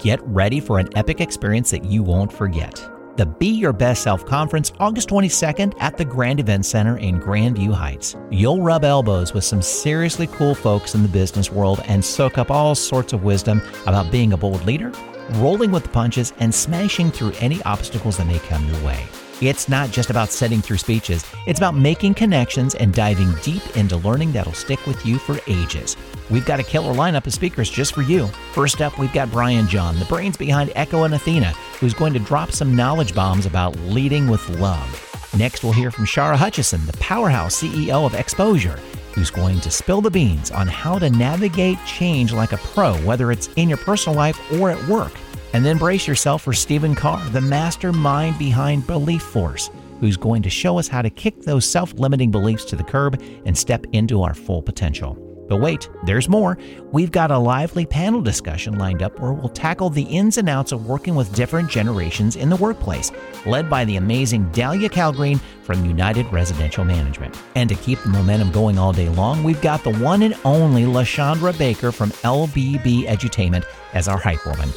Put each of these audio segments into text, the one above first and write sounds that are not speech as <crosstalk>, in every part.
Get ready for an epic experience that you won't forget. The Be Your Best Self Conference, August 22nd at the Grand Event Center in Grandview Heights. You'll rub elbows with some seriously cool folks in the business world and soak up all sorts of wisdom about being a bold leader, rolling with the punches, and smashing through any obstacles that may come your way. It's not just about setting through speeches, it's about making connections and diving deep into learning that'll stick with you for ages. We've got a killer lineup of speakers just for you. First up, we've got Brian John, the brains behind Echo and Athena, who's going to drop some knowledge bombs about leading with love. Next, we'll hear from Shara Hutchison, the powerhouse CEO of Exposure, who's going to spill the beans on how to navigate change like a pro, whether it's in your personal life or at work. And then brace yourself for Stephen Carr, the mastermind behind Belief Force, who's going to show us how to kick those self limiting beliefs to the curb and step into our full potential. But wait, there's more. We've got a lively panel discussion lined up where we'll tackle the ins and outs of working with different generations in the workplace, led by the amazing Dahlia Calgreen from United Residential Management. And to keep the momentum going all day long, we've got the one and only LaShondra Baker from LBB Edutainment as our hype woman.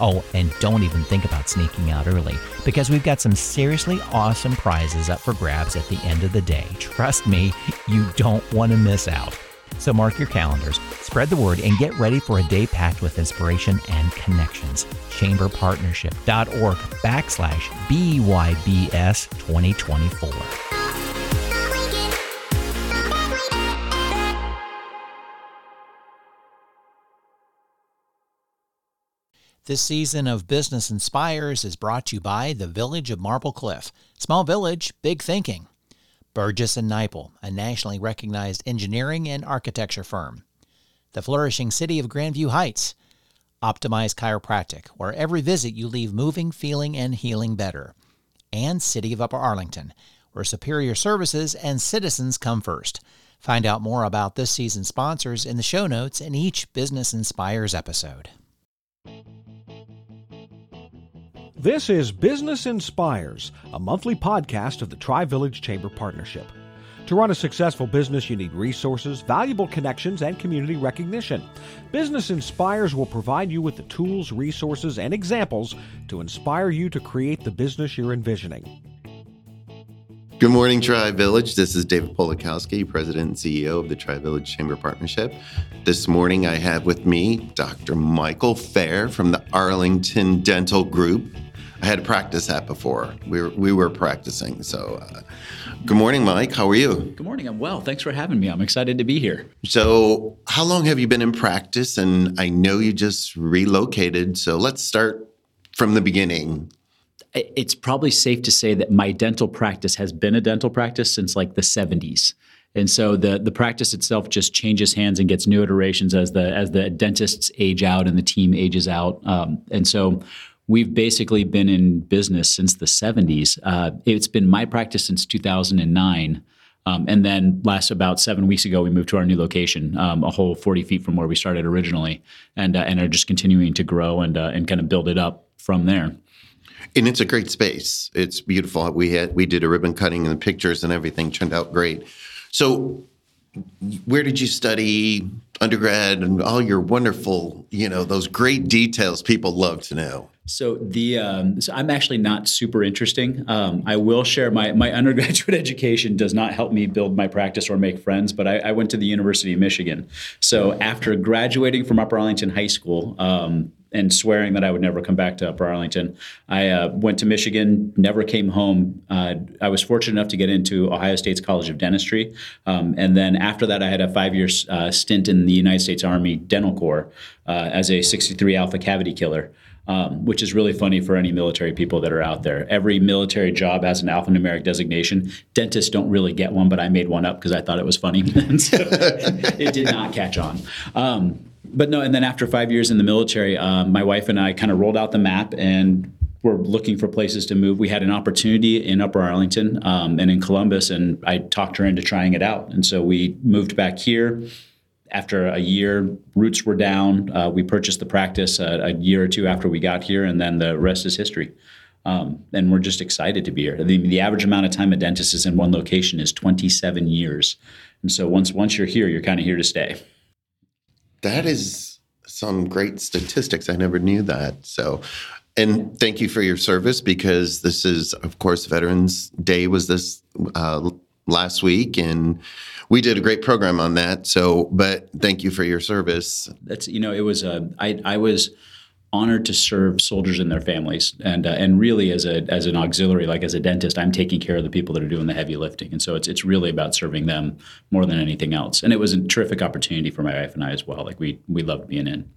Oh, and don't even think about sneaking out early because we've got some seriously awesome prizes up for grabs at the end of the day. Trust me, you don't want to miss out. So mark your calendars, spread the word, and get ready for a day packed with inspiration and connections. Chamberpartnership.org backslash BYBS 2024. This season of Business Inspires is brought to you by the Village of Marble Cliff. Small village, big thinking. Burgess and Niple, a nationally recognized engineering and architecture firm. The flourishing city of Grandview Heights. Optimize Chiropractic, where every visit you leave moving, feeling, and healing better. And City of Upper Arlington, where superior services and citizens come first. Find out more about this season's sponsors in the show notes in each Business Inspires episode. This is Business Inspires, a monthly podcast of the Tri Village Chamber Partnership. To run a successful business, you need resources, valuable connections, and community recognition. Business Inspires will provide you with the tools, resources, and examples to inspire you to create the business you're envisioning. Good morning, Tri Village. This is David Polakowski, President and CEO of the Tri Village Chamber Partnership. This morning, I have with me Dr. Michael Fair from the Arlington Dental Group. I had to practice that before. We were, we were practicing. So, uh, good morning, Mike. How are you? Good morning. I'm well. Thanks for having me. I'm excited to be here. So, how long have you been in practice? And I know you just relocated. So, let's start from the beginning. It's probably safe to say that my dental practice has been a dental practice since like the 70s. And so the the practice itself just changes hands and gets new iterations as the as the dentists age out and the team ages out. Um, and so we've basically been in business since the 70s. Uh, it's been my practice since 2009. Um, and then last about seven weeks ago, we moved to our new location, um, a whole 40 feet from where we started originally, and uh, and are just continuing to grow and uh, and kind of build it up from there. And it's a great space. It's beautiful. We had we did a ribbon cutting and the pictures and everything turned out great. So, where did you study undergrad and all your wonderful, you know, those great details people love to know? So the um, so I'm actually not super interesting. Um, I will share my my <laughs> undergraduate education does not help me build my practice or make friends, but I, I went to the University of Michigan. So after graduating from Upper Arlington High School. Um, and swearing that I would never come back to Upper Arlington. I uh, went to Michigan, never came home. Uh, I was fortunate enough to get into Ohio State's College of Dentistry. Um, and then after that, I had a five year uh, stint in the United States Army Dental Corps uh, as a 63 Alpha cavity killer um, which is really funny for any military people that are out there. Every military job has an alphanumeric designation. Dentists don't really get one, but I made one up because I thought it was funny. <laughs> so it did not catch on. Um, but no, and then after five years in the military, um, my wife and I kind of rolled out the map and were looking for places to move. We had an opportunity in Upper Arlington um, and in Columbus, and I talked her into trying it out. And so we moved back here after a year, roots were down. Uh, we purchased the practice a, a, year or two after we got here, and then the rest is history. Um, and we're just excited to be here. The, the, average amount of time a dentist is in one location is 27 years, and so once once you're here, you're kind of here to stay. That is some great statistics. I never knew that. So, and thank you for your service because this is, of course, Veterans Day was this uh, last week, and we did a great program on that. So, but thank you for your service. That's you know, it was uh, I I was honored to serve soldiers and their families, and uh, and really as a as an auxiliary, like as a dentist, I'm taking care of the people that are doing the heavy lifting, and so it's it's really about serving them more than anything else. And it was a terrific opportunity for my wife and I as well. Like we we loved being in.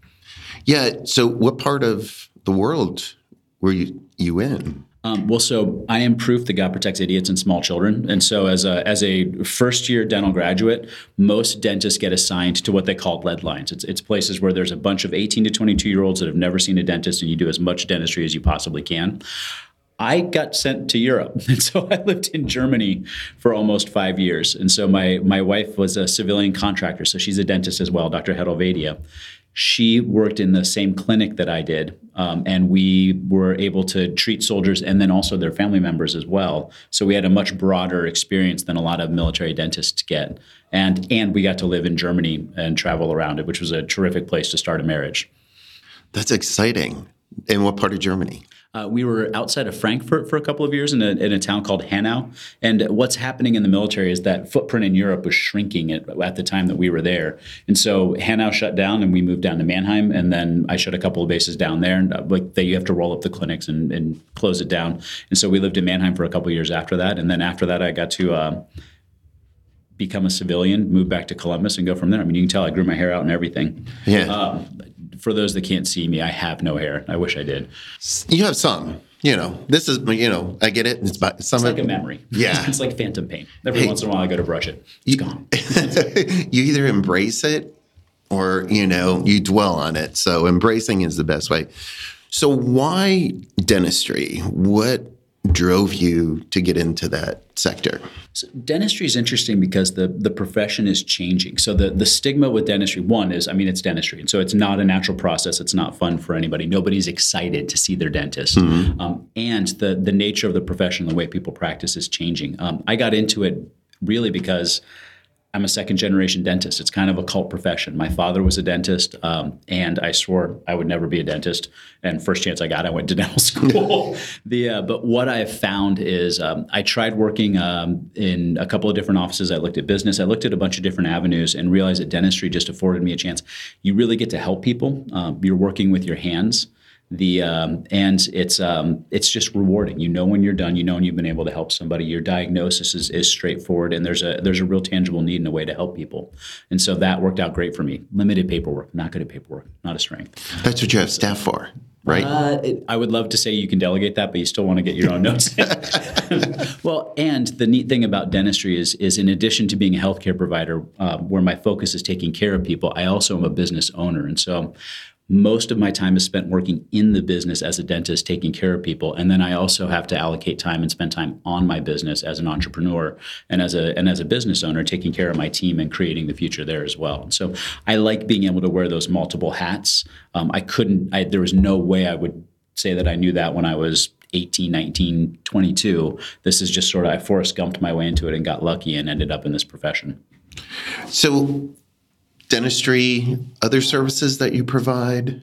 Yeah. So, what part of the world were you you in? Um, well, so I am proof that God protects idiots and small children, and so as a as a first year dental graduate, most dentists get assigned to what they call lead lines. It's it's places where there's a bunch of 18 to 22 year olds that have never seen a dentist, and you do as much dentistry as you possibly can. I got sent to Europe, <laughs> and so I lived in Germany for almost five years. And so my my wife was a civilian contractor, so she's a dentist as well, Dr. Hedelvadia she worked in the same clinic that I did, um, and we were able to treat soldiers and then also their family members as well. So we had a much broader experience than a lot of military dentists get, and and we got to live in Germany and travel around it, which was a terrific place to start a marriage. That's exciting. In what part of Germany? Uh, we were outside of Frankfurt for a couple of years in a, in a, town called Hanau. And what's happening in the military is that footprint in Europe was shrinking at, at, the time that we were there. And so Hanau shut down and we moved down to Mannheim. And then I shut a couple of bases down there. And uh, like they, you have to roll up the clinics and, and, close it down. And so we lived in Mannheim for a couple of years after that. And then after that, I got to. Uh, become a civilian, move back to Columbus, and go from there. I mean, you can tell I grew my hair out and everything. Yeah. Um, for those that can't see me, I have no hair. I wish I did. You have some. You know, this is you know, I get it. It's some. It's like a memory. <laughs> Yeah, it's like phantom pain. Every hey, once in a while, I go to brush it. It's you, gone. <laughs> you either embrace it or you know you dwell on it. So embracing is the best way. So why dentistry? What drove you to get into that sector? So dentistry is interesting because the the profession is changing. So the the stigma with dentistry, one is, I mean, it's dentistry, and so it's not a natural process. It's not fun for anybody. Nobody's excited to see their dentist, mm-hmm. um, and the the nature of the profession, the way people practice, is changing. Um, I got into it really because I'm a second generation dentist. It's kind of a cult profession. My father was a dentist, um, and I swore I would never be a dentist. And first chance I got, I went to <laughs> dental school. <laughs> the uh, but what I have found is um, I tried working um, in a couple of different offices. I looked at business. I looked at a bunch of different avenues, and realized that dentistry just afforded me a chance. You really get to help people. Um, you're working with your hands the um, and it's um, it's just rewarding. You know when you're done. You know when you've been able to help somebody. Your diagnosis is, is straightforward, and there's a there's a real tangible need and a way to help people. And so that worked out great for me. Limited paperwork, not good at paperwork, not a strength. That's what you have staff for. Right. Uh, it, I would love to say you can delegate that, but you still want to get your own notes. <laughs> well, and the neat thing about dentistry is, is in addition to being a healthcare provider, uh, where my focus is taking care of people, I also am a business owner, and so most of my time is spent working in the business as a dentist, taking care of people, and then I also have to allocate time and spend time on my business as an entrepreneur and as a and as a business owner, taking care of my team and creating the future there as well. So I like being able to wear those multiple hats. Um, I couldn't. I, there was no way I would say that I knew that when I was 18, 19, 22. This is just sort of I Forrest Gumped my way into it and got lucky and ended up in this profession. So dentistry, other services that you provide?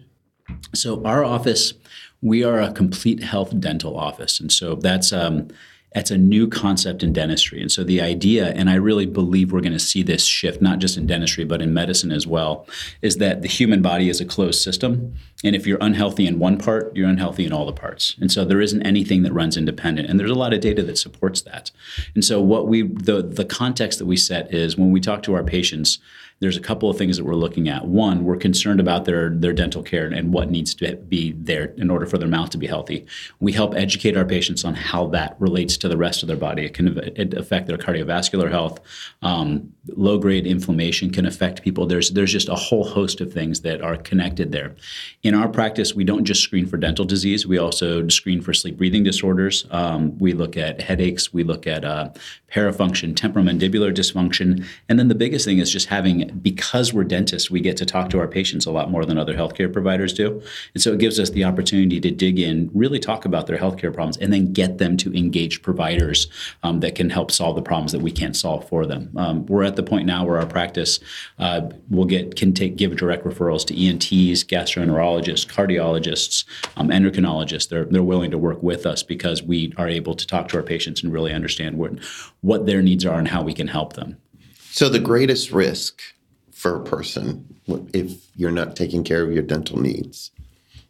So our office, we are a complete health dental office, and so that's um, that's a new concept in dentistry. And so the idea, and I really believe we're going to see this shift, not just in dentistry, but in medicine as well, is that the human body is a closed system. And if you're unhealthy in one part, you're unhealthy in all the parts. And so there isn't anything that runs independent. And there's a lot of data that supports that. And so what we the the context that we set is when we talk to our patients, there's a couple of things that we're looking at. One, we're concerned about their their dental care and what needs to be there in order for their mouth to be healthy. We help educate our patients on how that relates to the rest of their body. It can affect their cardiovascular health. Um, low grade inflammation can affect people. There's there's just a whole host of things that are connected there. In our practice, we don't just screen for dental disease. We also screen for sleep breathing disorders. Um, we look at headaches. We look at uh, parafunction, temporomandibular dysfunction, and then the biggest thing is just having because we're dentists, we get to talk to our patients a lot more than other healthcare providers do. And so it gives us the opportunity to dig in, really talk about their healthcare problems, and then get them to engage providers um, that can help solve the problems that we can't solve for them. Um, we're at the point now where our practice uh, will get can take give direct referrals to ENTs, gastroenterologists, cardiologists, um, endocrinologists. They're they're willing to work with us because we are able to talk to our patients and really understand what what their needs are and how we can help them. So the greatest risk for a person if you're not taking care of your dental needs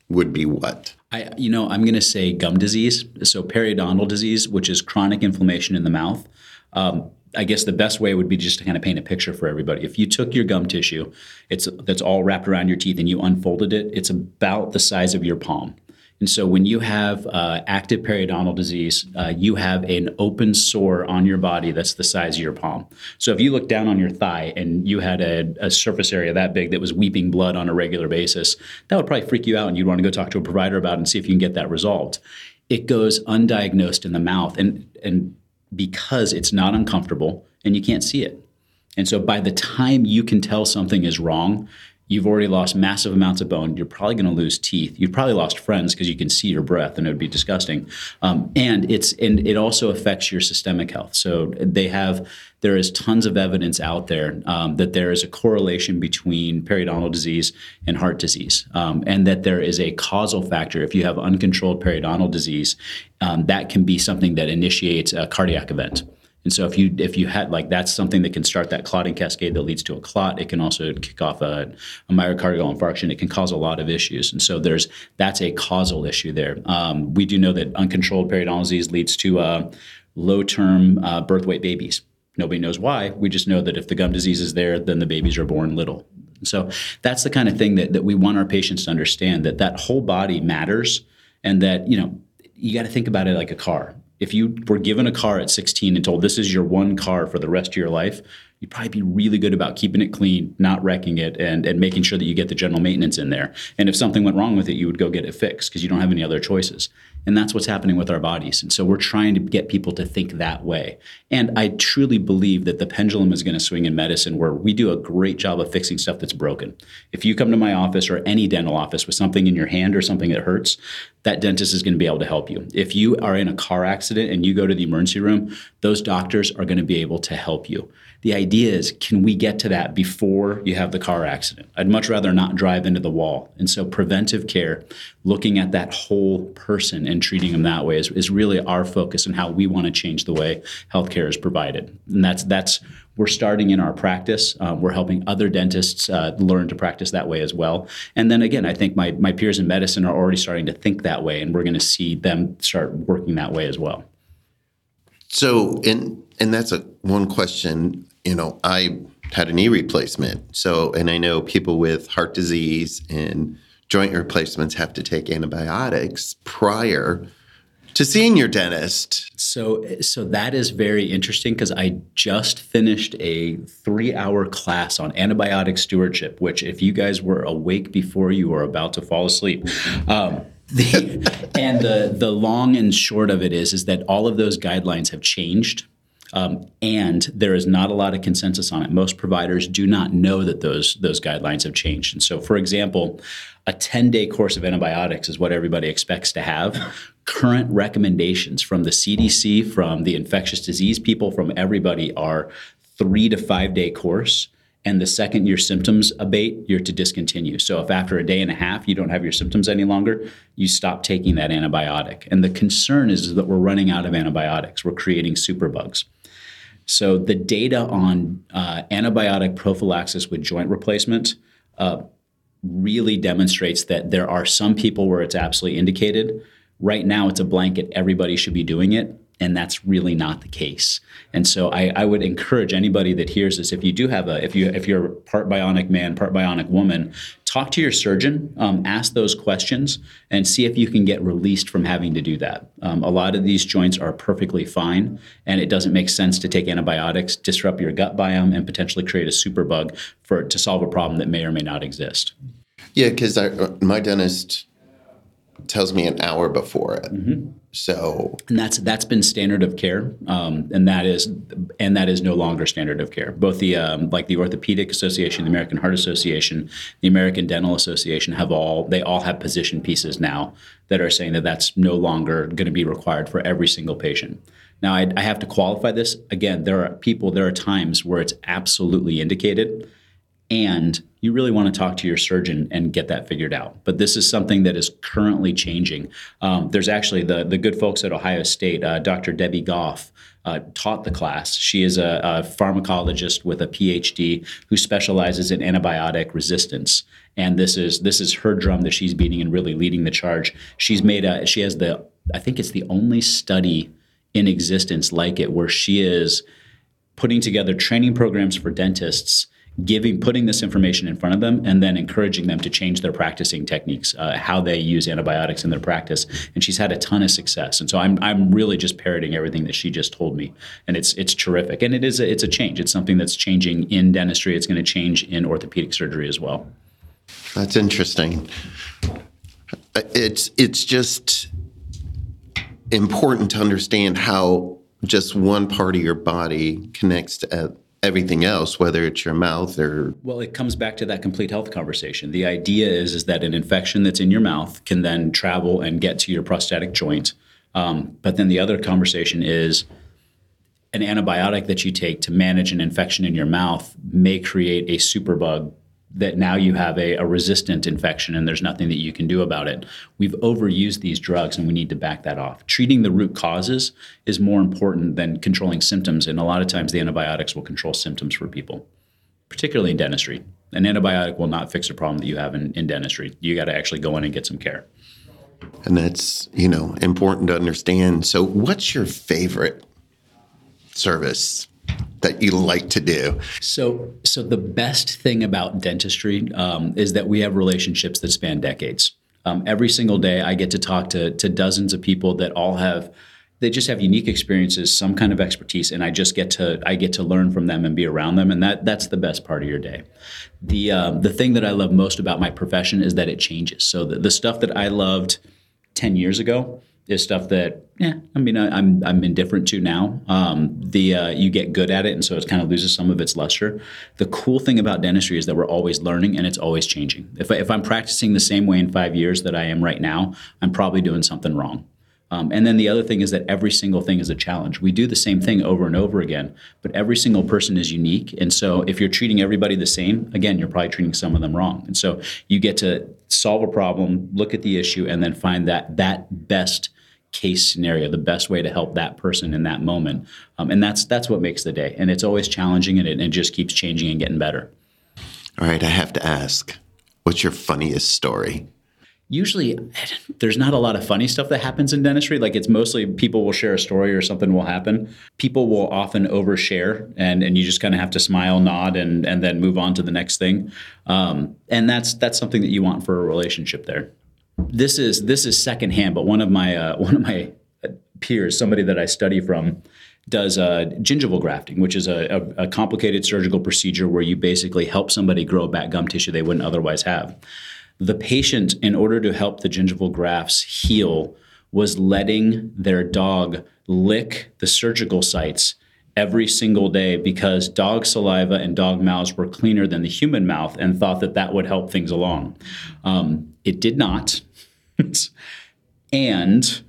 would be what? I, you know, I'm going to say gum disease. So periodontal disease, which is chronic inflammation in the mouth. Um, I guess the best way would be just to kind of paint a picture for everybody. If you took your gum tissue, it's that's all wrapped around your teeth, and you unfolded it, it's about the size of your palm. And so when you have uh, active periodontal disease, uh, you have an open sore on your body that's the size of your palm. So if you look down on your thigh and you had a, a, surface area that big that was weeping blood on a regular basis, that would probably freak you out and you'd want to go talk to a provider about it and see if you can get that resolved. It goes undiagnosed in the mouth and, and because it's not uncomfortable and you can't see it. And so by the time you can tell something is wrong, you've already lost massive amounts of bone. You're probably going to lose teeth. You've probably lost friends because you can see your breath, and it would be disgusting. Um, and it's and it also affects your systemic health. So they have there is tons of evidence out there um, that there is a correlation between periodontal disease and heart disease, um, and that there is a causal factor. If you have uncontrolled periodontal disease, um, that can be something that initiates a cardiac event. And so if you if you had like that's something that can start that clotting cascade that leads to a clot. It can also kick off a, a myocardial infarction. It can cause a lot of issues. And so there's that's a causal issue there. Um, we do know that uncontrolled periodontal disease leads to uh, low term uh, birth weight babies. Nobody knows why. We just know that if the gum disease is there, then the babies are born little. So that's the kind of thing that, that we want our patients to understand that that whole body matters and that, you know, you got to think about it like a car if you were given a car at 16 and told this is your one car for the rest of your life, you'd probably be really good about keeping it clean, not wrecking it, and, and making sure that you get the general maintenance in there. And if something went wrong with it, you would go get it fixed because you don't have any other choices. And that's what's happening with our bodies. And so we're trying to get people to think that way. And I truly believe that the pendulum is going to swing in medicine where we do a great job of fixing stuff that's broken. If you come to my office or any dental office with something in your hand or something that hurts, that dentist is going to be able to help you. If you are in a car accident and you go to the emergency room, those doctors are going to be able to help you. The idea is can we get to that before you have the car accident? I'd much rather not drive into the wall. And so, preventive care, looking at that whole person and treating them that way, is, is really our focus and how we want to change the way healthcare is provided. And that's, that's we're starting in our practice. Um, we're helping other dentists uh, learn to practice that way as well. And then again, I think my, my peers in medicine are already starting to think that way, and we're going to see them start working that way as well. So, and and that's a one question you know, I had a knee replacement. So, and I know people with heart disease and joint replacements have to take antibiotics prior to seeing your dentist. So, so that is very interesting because I just finished a three-hour class on antibiotic stewardship. Which, if you guys were awake before you were about to fall asleep, um, the, <laughs> and the the long and short of it is is that all of those guidelines have changed um, and there is not a lot of consensus on it. Most providers do not know that those those guidelines have changed. And so, for example, a 10 day course of antibiotics is what everybody expects to have. Current recommendations from the CDC, from the infectious disease people, from everybody are three to five day course and the second your symptoms abate, you're to discontinue. So if after a day and a half you don't have your symptoms any longer, you stop taking that antibiotic. And the concern is that we're running out of antibiotics. We're creating superbugs. So the data on uh, antibiotic prophylaxis with joint replacement uh, really demonstrates that there are some people where it's absolutely indicated. Right now, it's a blanket; everybody should be doing it and that's really not the case. And so I, I, would encourage anybody that hears this, if you do have a, if you if you're part bionic man, part bionic woman, talk to your surgeon, um, ask those questions, and see if you can get released from having to do that. Um, a lot of these joints are perfectly fine, and it doesn't make sense to take antibiotics, disrupt your gut biome, and potentially create a superbug for to solve a problem that may or may not exist. Yeah, because my dentist tells me an hour before it. Mm-hmm. So, and that's that's been standard of care, um, and that is and that is no longer standard of care. Both the um, like the Orthopedic Association, the American Heart Association, the American Dental Association have all they all have position pieces now that are saying that that's no longer going to be required for every single patient. Now, I, I have to qualify this again. There are people, there are times where it's absolutely indicated and you really want to talk to your surgeon and get that figured out. But this is something that is currently changing. Um, there's actually the the good folks at Ohio State, uh, Dr. Debbie Goff. Uh, taught the class. She is a, a, pharmacologist with a PhD who specializes in antibiotic resistance, and this is this is her drum that she's beating and really leading the charge. She's made a she has the I think it's the only study in existence like it where she is putting together training programs for dentists giving putting this information in front of them and then encouraging them to change their practicing techniques uh, how they use antibiotics in their practice. And she's had a ton of success. And so I'm, I'm really just parroting everything that she just told me. And it's it's terrific. And it is a, it's a change. It's something that's changing in dentistry. It's going to change in orthopedic surgery as well. That's interesting. It's it's just important to understand how just one part of your body connects to everything else, whether it's your mouth or. Well, it comes back to that complete health conversation. The idea is is that an infection that's in your mouth can then travel and get to your prosthetic joint. Um, but then the other conversation is an antibiotic that you take to manage an infection in your mouth may create a superbug that now you have a, a, resistant infection and there's nothing that you can do about it. We've overused these drugs and we need to back that off. Treating the root causes is more important than controlling symptoms. And a lot of times the antibiotics will control symptoms for people, particularly in dentistry. An antibiotic will not fix a problem that you have in, in dentistry. You got to actually go in and get some care. And that's, you know, important to understand. So, what's your favorite service that you like to do? So, so the best thing about dentistry um, is that we have relationships that span decades. Um, every single day, I get to talk to to dozens of people that all have they just have unique experiences, some kind of expertise, and I just get to I get to learn from them and be around them, and that that's the best part of your day. The uh, the thing that I love most about my profession is that it changes. So the, the stuff that I loved ten years ago is stuff that yeah i mean I, am I'm, I'm indifferent to now um, the uh, you get good at it and so it kind of loses some of its luster the cool thing about dentistry is that we're always learning and it's always changing if, I, if i'm practicing the same way in five years that i am right now i'm probably doing something wrong um, and then the other thing is that every single thing is a challenge. We do the same thing over and over again, but every single person is unique. And so if you're treating everybody the same, again, you're probably treating some of them wrong. And so you get to solve a problem, look at the issue, and then find that that best case scenario, the best way to help that person in that moment. Um, and that's that's what makes the day. And it's always challenging and it, and it just keeps changing and getting better. All right, I have to ask, what's your funniest story? Usually, there's not a lot of funny stuff that happens in dentistry. Like it's mostly people will share a story or something will happen. People will often overshare, and and you just kind of have to smile, nod, and and then move on to the next thing. Um, and that's that's something that you want for a relationship there this is this is secondhand, but one of my uh, <laughs> one of my peers, somebody that I study from, does uh, gingival grafting, which is a, a, a, complicated surgical procedure where you basically help somebody grow back gum tissue they wouldn't otherwise have. The patient, in order to help the gingival grafts heal, was letting their dog lick the surgical sites every single day because dog saliva and dog mouths were cleaner than the human mouth and thought that that would help things along. Um, it did not. <laughs> and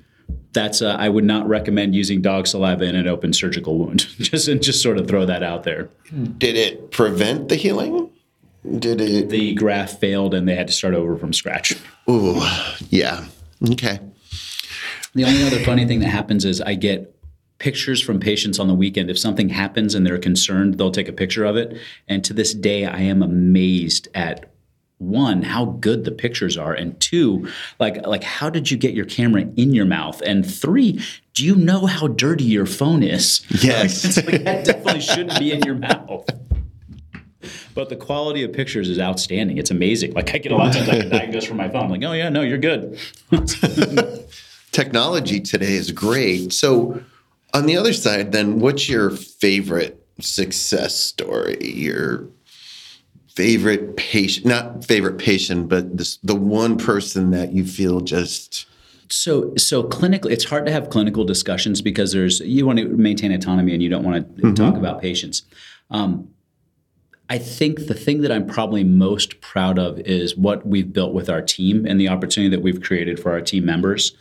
that's uh, I would not recommend using dog saliva in an open surgical wound. <laughs> just just sort of throw that out there. Did it prevent the healing? Did it? The graft failed and they had to start over from scratch. Ooh, yeah. Okay. The only other funny thing that happens is I get pictures from patients on the weekend. If something happens and they're concerned, they'll take a picture of it. And to this day, I am amazed at one how good the pictures are and two like like how did you get your camera in your mouth? And three do you know how dirty your phone is? <laughs> Yes. Like, like, that definitely shouldn't be in your mouth. But the quality of pictures is outstanding. It's amazing. Like i get a lot of times i can diagnose from my phone I'm like oh yeah no you're good. <laughs> Technology today is great. So on the other side then what's your favorite success story? Your favorite patient, not favorite patient, but this, the one person that you feel just so so clinically it's hard to have clinical discussions because there's you want to maintain autonomy and you don't want to mm-hmm. talk about patients um, I think the thing that I'm probably most proud of is what we've built with our team and the opportunity that we've created for our team members.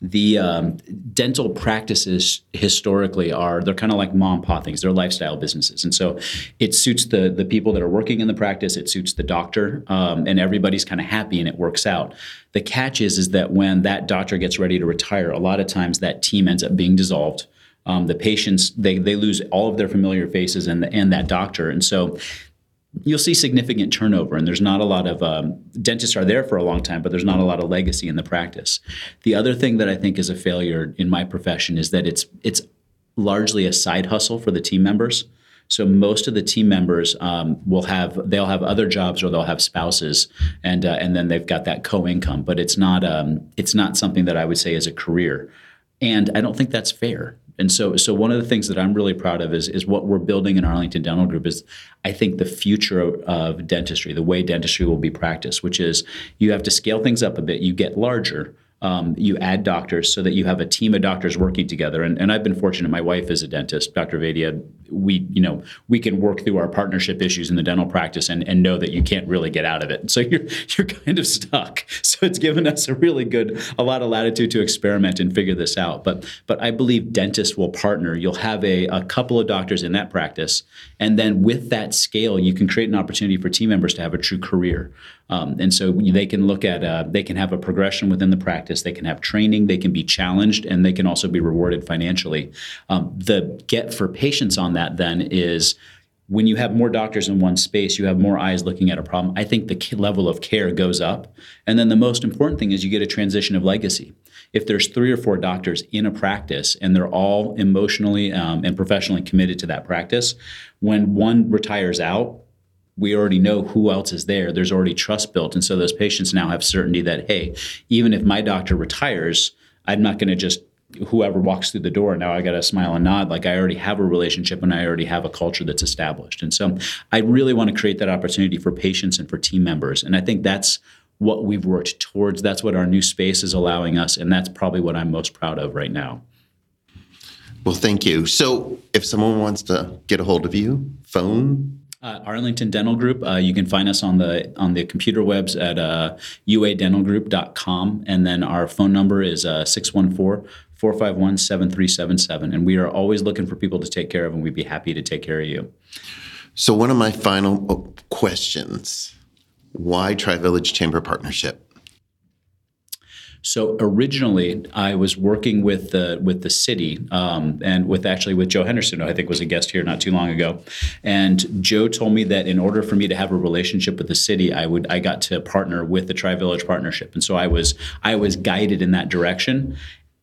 The um, dental practices historically are they're kind of like mom pop things. They're lifestyle businesses, and so it suits the the people that are working in the practice. It suits the doctor, um, and everybody's kind of happy and it works out. The catch is is that when that doctor gets ready to retire, a lot of times that team ends up being dissolved. Um, the patients they they lose all of their familiar faces and the, and that doctor, and so you'll see significant turnover and there's not a lot of um, dentists are there for a long time but there's not a lot of legacy in the practice. The other thing that i think is a failure in my profession is that it's it's largely a side hustle for the team members. So most of the team members um, will have they'll have other jobs or they'll have spouses and uh, and then they've got that co-income but it's not um, it's not something that i would say is a career. And i don't think that's fair and so, so one of the things that I'm really proud of is, is what we're building in Arlington Dental Group is I think the future of, of dentistry, the way dentistry will be practiced, which is you have to scale things up a bit, you get larger, um, you add doctors so that you have a team of doctors working together. And, and I've been fortunate. My wife is a dentist, Dr. Vadia. We, you know, we can work through our partnership issues in the dental practice and, and know that you can't really get out of it. So <laughs> you're you're kind of stuck. So it's given us a really good, a lot of latitude to experiment and figure this out. But but I believe dentists will partner. You'll have a, a couple of doctors in that practice, and then with that scale, you can create an opportunity for team members to have a true career. Um, and so they can look at, uh, they can have a progression within the practice, they can have training, they can be challenged, and they can also be rewarded financially. Um, the get for patients on that then is when you have more doctors in one space, you have more eyes looking at a problem. I think the level of care goes up. And then the most important thing is you get a transition of legacy. If there's three or four doctors in a practice and they're all emotionally um, and professionally committed to that practice, when one retires out, we already know who else is there. There's already trust built. And so those patients now have certainty that, hey, even if my doctor retires, I'm not going to just whoever walks through the door now i got to smile and nod. Like i already have a relationship and i already have a culture that's established. And so i really want to create that opportunity for patients and for team members. And i think that's what we've worked towards. That's what our new space is allowing us. And that's probably what i'm most proud of right now. Well thank you. So if someone wants to get a hold of you phone uh, Arlington Dental Group. Uh, you can find us on the on the computer webs at uh, uadentalgroup.com, and then our phone number is uh, 614 451 7377. And we are always looking for people to take care of, and we'd be happy to take care of you. So, one of my final questions why Tri Village Chamber Partnership? So originally, I was working with the with the city um, and with actually with Joe Henderson, who I think was a guest here not too long ago. And Joe told me that in order for me to have a relationship with the city, I would I got to partner with the Tri Village Partnership, and so I was I was guided in that direction.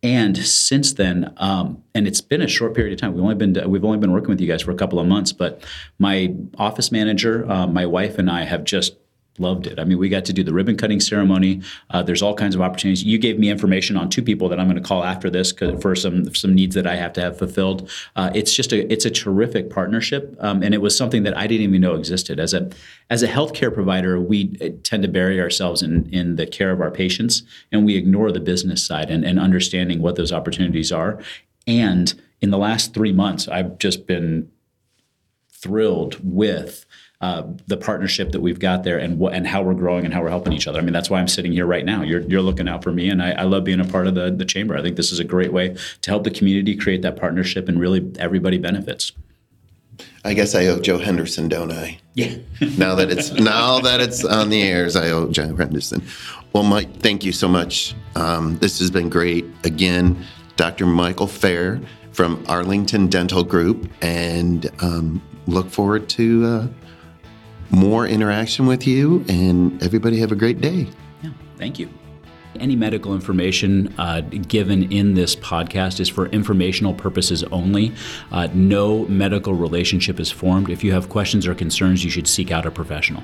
And since then, um, and it's been a short period of time. We've only been we've only been working with you guys for a couple of months, but my office manager, uh, my wife, and I have just loved it. I mean, we got to do the ribbon cutting ceremony. Uh, there's all kinds of opportunities. You gave me information on two people that I'm going to call after this for some some needs that I have to have fulfilled. Uh, it's just a it's a terrific partnership, um, and it was something that I didn't even know existed. As a as a healthcare provider, we uh, tend to bury ourselves in in the care of our patients, and we ignore the business side and, and understanding what those opportunities are. And in the last three months, I've just been thrilled with uh, the partnership that we've got there and what and how we're growing and how we're helping each other. I mean, that's why I'm sitting here right now. You're you're looking out for me, and I, I love being a part of the the chamber. I think this is a great way to help the community create that partnership, and really everybody benefits. I guess I owe Joe Henderson, don't I? Yeah. <laughs> now that it's now that it's on the airs, I owe Joe Henderson. Well, Mike, thank you so much. Um, this has been great. Again, Dr. Michael Fair from Arlington Dental Group, and um, look forward to. Uh, more interaction with you, and everybody have a great day. Yeah, thank you. Any medical information uh, given in this podcast is for informational purposes only. Uh, no medical relationship is formed. If you have questions or concerns, you should seek out a professional.